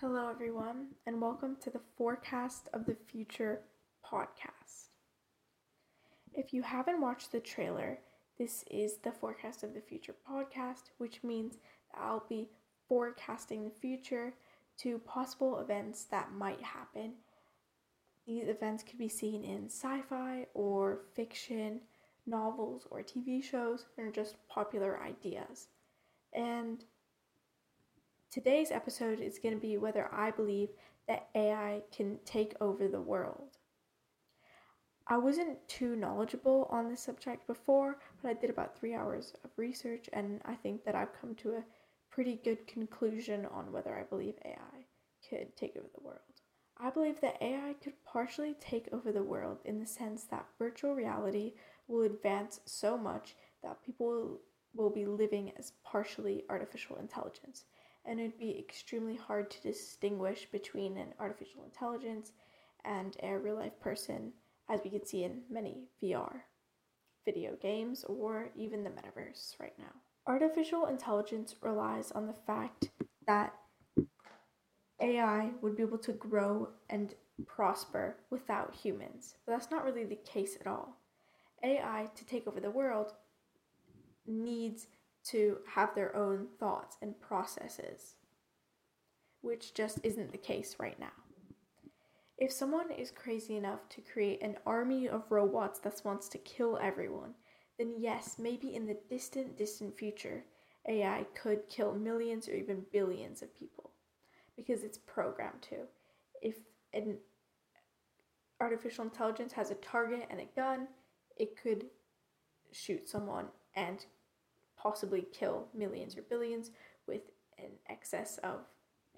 Hello, everyone, and welcome to the Forecast of the Future podcast. If you haven't watched the trailer, this is the Forecast of the Future podcast, which means that I'll be forecasting the future to possible events that might happen. These events could be seen in sci fi or fiction, novels or TV shows, or just popular ideas. And Today's episode is going to be whether I believe that AI can take over the world. I wasn't too knowledgeable on this subject before, but I did about three hours of research, and I think that I've come to a pretty good conclusion on whether I believe AI could take over the world. I believe that AI could partially take over the world in the sense that virtual reality will advance so much that people will be living as partially artificial intelligence and it'd be extremely hard to distinguish between an artificial intelligence and a real life person, as we can see in many VR video games or even the metaverse right now. Artificial intelligence relies on the fact that AI would be able to grow and prosper without humans, but that's not really the case at all. AI, to take over the world, needs to have their own thoughts and processes, which just isn't the case right now. If someone is crazy enough to create an army of robots that wants to kill everyone, then yes, maybe in the distant, distant future, AI could kill millions or even billions of people because it's programmed to. If an artificial intelligence has a target and a gun, it could shoot someone and possibly kill millions or billions with an excess of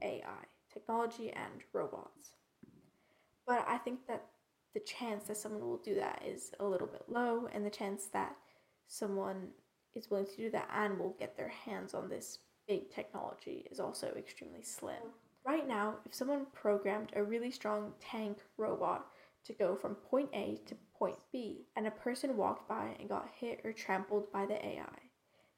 AI technology and robots. But I think that the chance that someone will do that is a little bit low, and the chance that someone is willing to do that and will get their hands on this big technology is also extremely slim. Right now, if someone programmed a really strong tank robot to go from point A to point B, and a person walked by and got hit or trampled by the AI,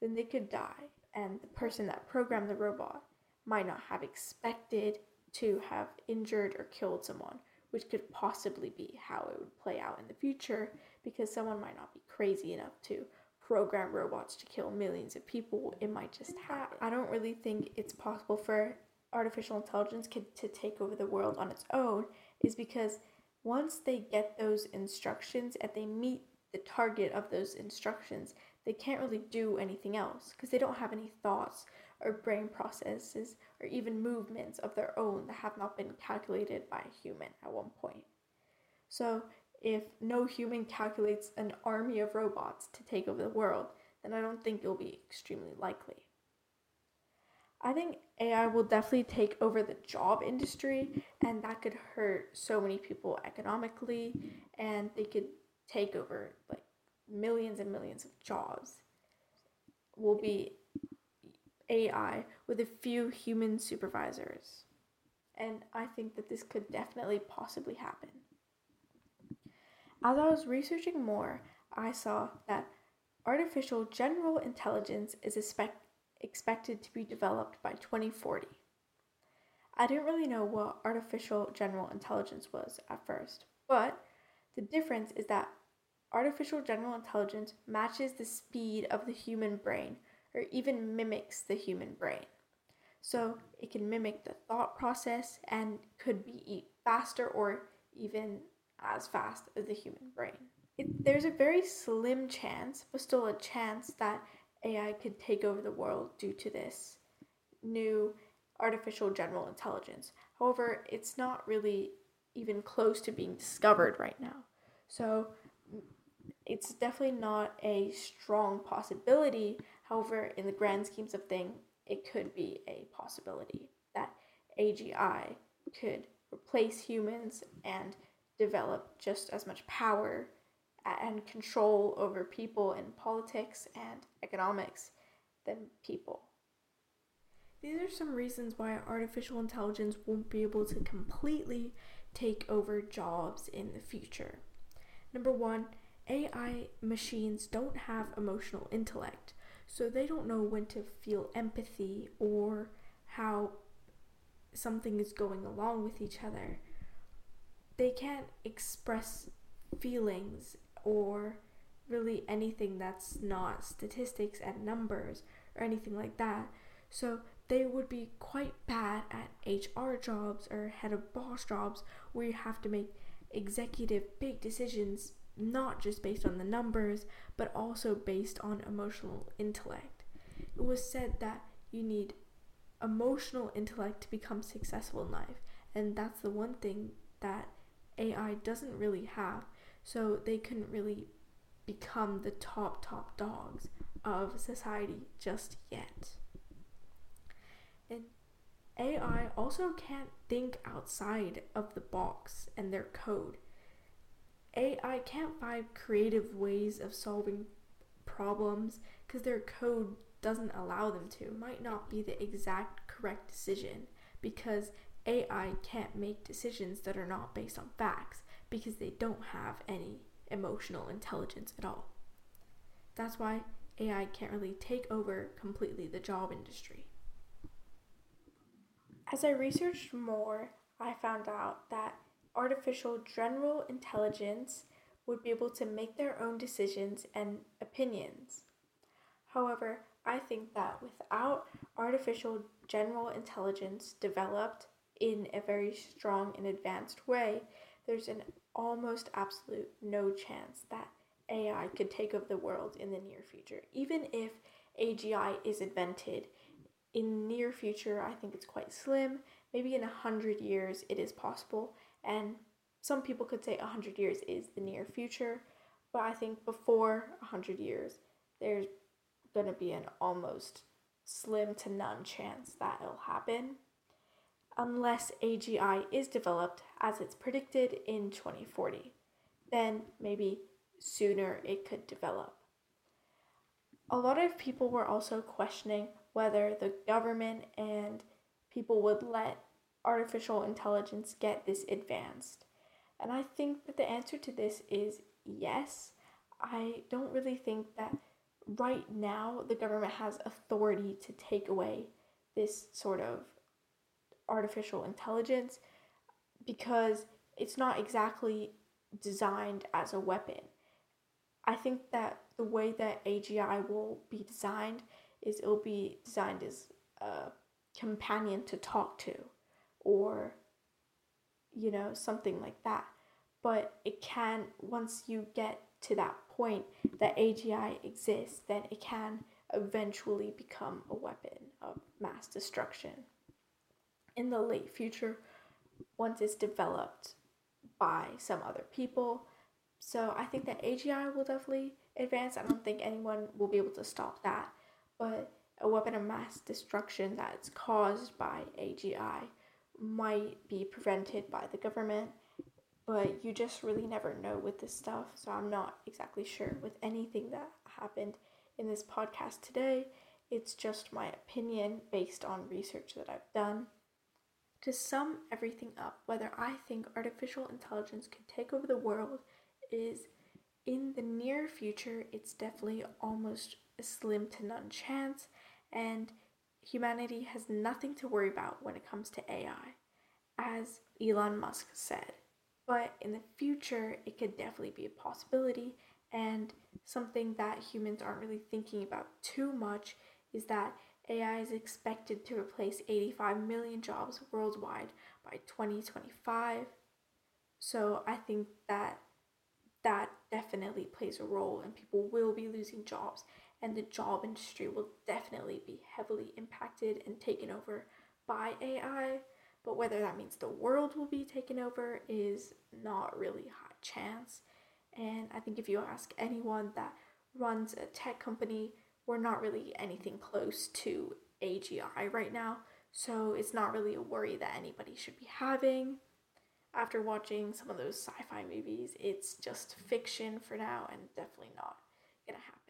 then they could die. And the person that programmed the robot might not have expected to have injured or killed someone, which could possibly be how it would play out in the future because someone might not be crazy enough to program robots to kill millions of people. It might just happen. I don't really think it's possible for artificial intelligence to take over the world on its own, is because once they get those instructions and they meet the target of those instructions, they can't really do anything else because they don't have any thoughts or brain processes or even movements of their own that have not been calculated by a human at one point. So, if no human calculates an army of robots to take over the world, then I don't think it'll be extremely likely. I think AI will definitely take over the job industry, and that could hurt so many people economically, and they could take over like millions and millions of jobs will be AI with a few human supervisors. And I think that this could definitely possibly happen. As I was researching more, I saw that artificial general intelligence is expect- expected to be developed by 2040. I didn't really know what artificial general intelligence was at first, but the difference is that artificial general intelligence matches the speed of the human brain or even mimics the human brain. So it can mimic the thought process and could be faster or even as fast as the human brain. It, there's a very slim chance, but still a chance, that AI could take over the world due to this new artificial general intelligence. However, it's not really even close to being discovered right now. So it's definitely not a strong possibility. However, in the grand schemes of things, it could be a possibility that AGI could replace humans and develop just as much power and control over people in politics and economics than people. These are some reasons why artificial intelligence won't be able to completely take over jobs in the future. Number one, AI machines don't have emotional intellect, so they don't know when to feel empathy or how something is going along with each other, they can't express feelings or really anything that's not statistics and numbers or anything like that. So they would be quite bad at HR jobs or head of boss jobs where you have to make executive big decisions not just based on the numbers but also based on emotional intellect. It was said that you need emotional intellect to become successful in life and that's the one thing that AI doesn't really have. So they couldn't really become the top top dogs of society just yet. And AI also can't think outside of the box and their code. AI can't find creative ways of solving problems because their code doesn't allow them to. It might not be the exact correct decision because AI can't make decisions that are not based on facts because they don't have any emotional intelligence at all. That's why AI can't really take over completely the job industry. As I researched more, I found out that artificial general intelligence would be able to make their own decisions and opinions. However, I think that without artificial general intelligence developed in a very strong and advanced way, there's an almost absolute no chance that AI could take over the world in the near future. Even if AGI is invented in near future, I think it's quite slim. Maybe in a hundred years, it is possible, and some people could say a hundred years is the near future, but I think before a hundred years, there's gonna be an almost slim to none chance that it'll happen unless AGI is developed as it's predicted in 2040. Then maybe sooner it could develop. A lot of people were also questioning whether the government and people would let artificial intelligence get this advanced. And I think that the answer to this is yes. I don't really think that right now the government has authority to take away this sort of artificial intelligence because it's not exactly designed as a weapon. I think that the way that AGI will be designed is it'll be designed as a companion to talk to or you know something like that but it can once you get to that point that AGI exists then it can eventually become a weapon of mass destruction in the late future once it's developed by some other people. So I think that AGI will definitely advance. I don't think anyone will be able to stop that. But a weapon of mass destruction that's caused by AGI might be prevented by the government. But you just really never know with this stuff. So I'm not exactly sure with anything that happened in this podcast today. It's just my opinion based on research that I've done. To sum everything up, whether I think artificial intelligence could take over the world is in the near future, it's definitely almost a slim to none chance, and humanity has nothing to worry about when it comes to AI, as Elon Musk said. But in the future, it could definitely be a possibility, and something that humans aren't really thinking about too much is that AI is expected to replace 85 million jobs worldwide by 2025. So I think that that definitely plays a role and people will be losing jobs and the job industry will definitely be heavily impacted and taken over by AI. But whether that means the world will be taken over is not really high chance. And I think if you ask anyone that runs a tech company, we're not really anything close to AGI right now, so it's not really a worry that anybody should be having. After watching some of those sci fi movies, it's just fiction for now and definitely not gonna happen.